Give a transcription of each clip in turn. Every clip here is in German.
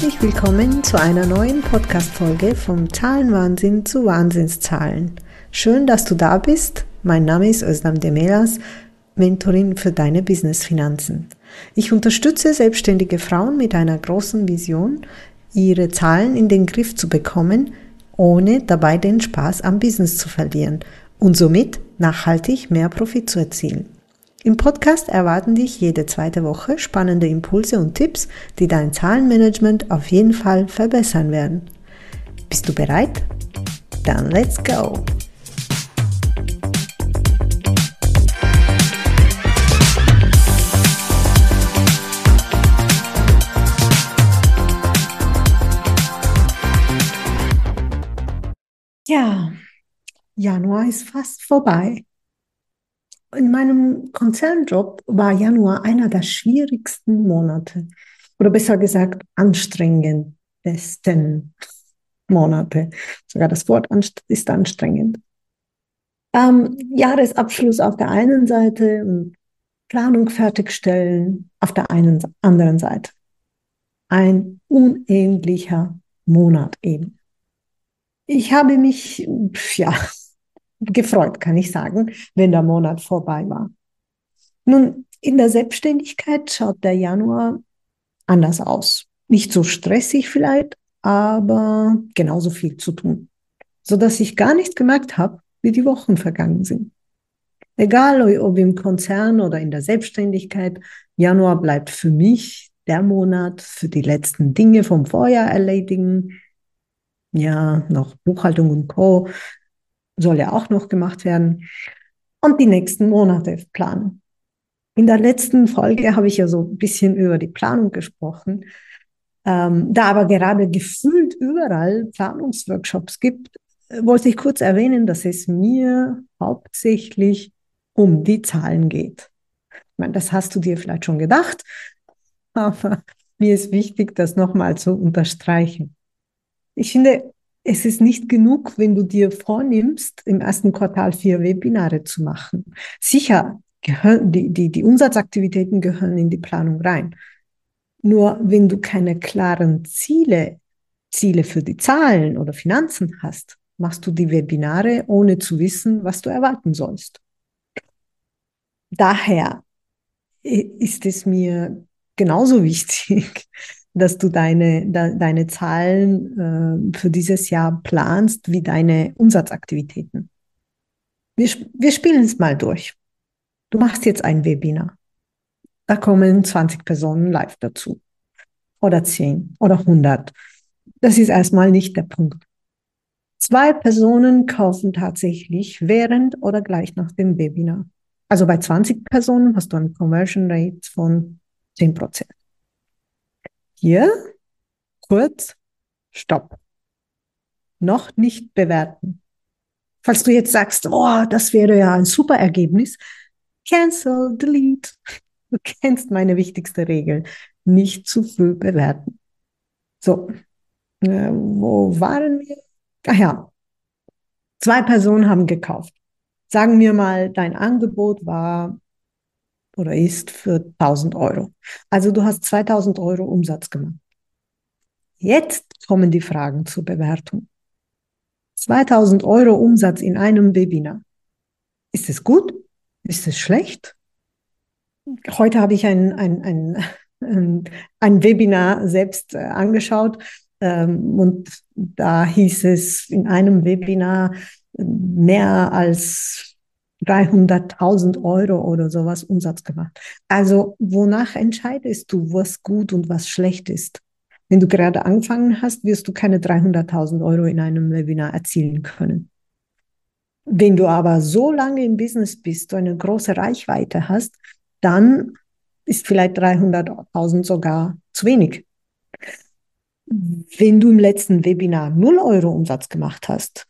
Herzlich willkommen zu einer neuen Podcast-Folge vom Zahlenwahnsinn zu Wahnsinnszahlen. Schön, dass du da bist. Mein Name ist Özlem Demelas, Mentorin für deine Businessfinanzen. Ich unterstütze selbstständige Frauen mit einer großen Vision, ihre Zahlen in den Griff zu bekommen, ohne dabei den Spaß am Business zu verlieren und somit nachhaltig mehr Profit zu erzielen. Im Podcast erwarten dich jede zweite Woche spannende Impulse und Tipps, die dein Zahlenmanagement auf jeden Fall verbessern werden. Bist du bereit? Dann let's go! Ja, Januar ist fast vorbei in meinem Konzernjob war Januar einer der schwierigsten Monate. Oder besser gesagt, anstrengendsten Monate. Sogar das Wort ist anstrengend. Ähm, Jahresabschluss auf der einen Seite und Planung fertigstellen auf der einen anderen Seite. Ein unähnlicher Monat eben. Ich habe mich, ja, gefreut, kann ich sagen, wenn der Monat vorbei war. Nun, in der Selbstständigkeit schaut der Januar anders aus. Nicht so stressig vielleicht, aber genauso viel zu tun, so dass ich gar nicht gemerkt habe, wie die Wochen vergangen sind. Egal ob im Konzern oder in der Selbstständigkeit, Januar bleibt für mich der Monat für die letzten Dinge vom Vorjahr erledigen. Ja, noch Buchhaltung und Co soll ja auch noch gemacht werden. Und die nächsten Monate planen. In der letzten Folge habe ich ja so ein bisschen über die Planung gesprochen. Ähm, da aber gerade gefühlt überall Planungsworkshops gibt, wollte ich kurz erwähnen, dass es mir hauptsächlich um die Zahlen geht. Ich meine, das hast du dir vielleicht schon gedacht, aber mir ist wichtig, das nochmal zu unterstreichen. Ich finde, es ist nicht genug, wenn du dir vornimmst, im ersten Quartal vier Webinare zu machen. Sicher, gehören, die, die, die Umsatzaktivitäten gehören in die Planung rein. Nur wenn du keine klaren Ziele, Ziele für die Zahlen oder Finanzen hast, machst du die Webinare, ohne zu wissen, was du erwarten sollst. Daher ist es mir genauso wichtig, dass du deine, de, deine Zahlen äh, für dieses Jahr planst, wie deine Umsatzaktivitäten. Wir, wir spielen es mal durch. Du machst jetzt ein Webinar. Da kommen 20 Personen live dazu. Oder 10 oder 100. Das ist erstmal nicht der Punkt. Zwei Personen kaufen tatsächlich während oder gleich nach dem Webinar. Also bei 20 Personen hast du eine Conversion Rate von 10 Prozent. Hier kurz Stopp. Noch nicht bewerten. Falls du jetzt sagst, oh, das wäre ja ein super Ergebnis, cancel, delete. Du kennst meine wichtigste Regel. Nicht zu früh bewerten. So, äh, wo waren wir? Ach ja, zwei Personen haben gekauft. Sagen wir mal, dein Angebot war oder ist für 1000 Euro. Also du hast 2000 Euro Umsatz gemacht. Jetzt kommen die Fragen zur Bewertung. 2000 Euro Umsatz in einem Webinar. Ist es gut? Ist es schlecht? Heute habe ich ein, ein, ein, ein Webinar selbst äh, angeschaut ähm, und da hieß es in einem Webinar äh, mehr als 300.000 Euro oder sowas Umsatz gemacht. Also wonach entscheidest du, was gut und was schlecht ist? Wenn du gerade angefangen hast, wirst du keine 300.000 Euro in einem Webinar erzielen können. Wenn du aber so lange im Business bist, du eine große Reichweite hast, dann ist vielleicht 300.000 sogar zu wenig. Wenn du im letzten Webinar 0 Euro Umsatz gemacht hast,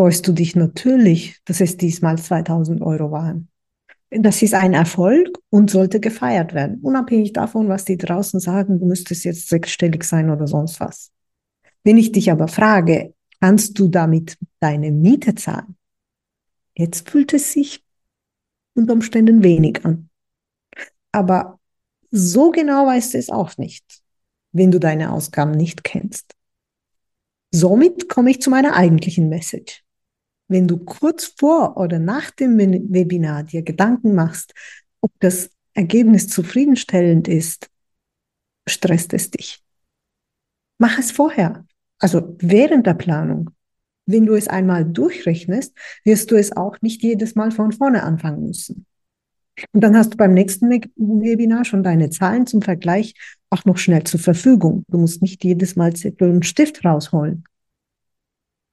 freust du dich natürlich, dass es diesmal 2000 Euro waren. Das ist ein Erfolg und sollte gefeiert werden, unabhängig davon, was die draußen sagen, du müsstest jetzt sechsstellig sein oder sonst was. Wenn ich dich aber frage, kannst du damit deine Miete zahlen? Jetzt fühlt es sich unter Umständen wenig an. Aber so genau weißt du es auch nicht. wenn du deine Ausgaben nicht kennst. Somit komme ich zu meiner eigentlichen Message. Wenn du kurz vor oder nach dem Webinar dir Gedanken machst, ob das Ergebnis zufriedenstellend ist, stresst es dich. Mach es vorher, also während der Planung. Wenn du es einmal durchrechnest, wirst du es auch nicht jedes Mal von vorne anfangen müssen. Und dann hast du beim nächsten Webinar schon deine Zahlen zum Vergleich auch noch schnell zur Verfügung. Du musst nicht jedes Mal Zettel und Stift rausholen.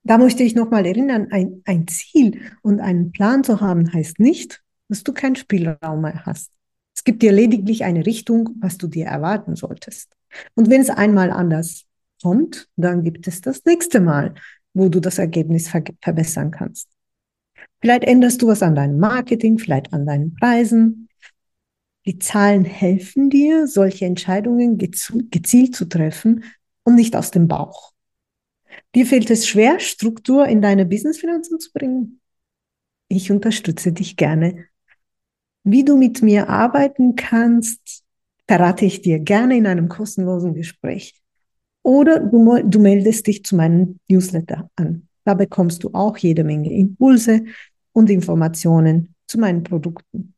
Da möchte ich nochmal erinnern, ein, ein Ziel und einen Plan zu haben heißt nicht, dass du keinen Spielraum mehr hast. Es gibt dir lediglich eine Richtung, was du dir erwarten solltest. Und wenn es einmal anders kommt, dann gibt es das nächste Mal, wo du das Ergebnis ver verbessern kannst. Vielleicht änderst du was an deinem Marketing, vielleicht an deinen Preisen. Die Zahlen helfen dir, solche Entscheidungen gezielt zu treffen und nicht aus dem Bauch. Dir fehlt es schwer, Struktur in deine Businessfinanzen zu bringen? Ich unterstütze dich gerne. Wie du mit mir arbeiten kannst, verrate ich dir gerne in einem kostenlosen Gespräch. Oder du, du meldest dich zu meinem Newsletter an. Da bekommst du auch jede Menge Impulse und Informationen zu meinen Produkten.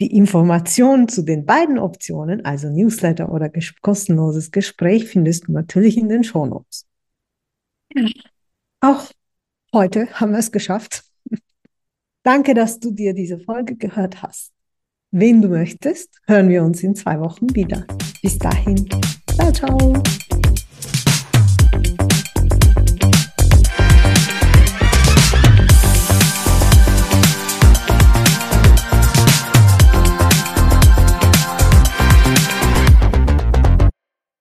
Die Informationen zu den beiden Optionen, also Newsletter oder ges kostenloses Gespräch, findest du natürlich in den Shownotes. Auch heute haben wir es geschafft. Danke, dass du dir diese Folge gehört hast. Wenn du möchtest, hören wir uns in zwei Wochen wieder. Bis dahin. Ciao, ciao.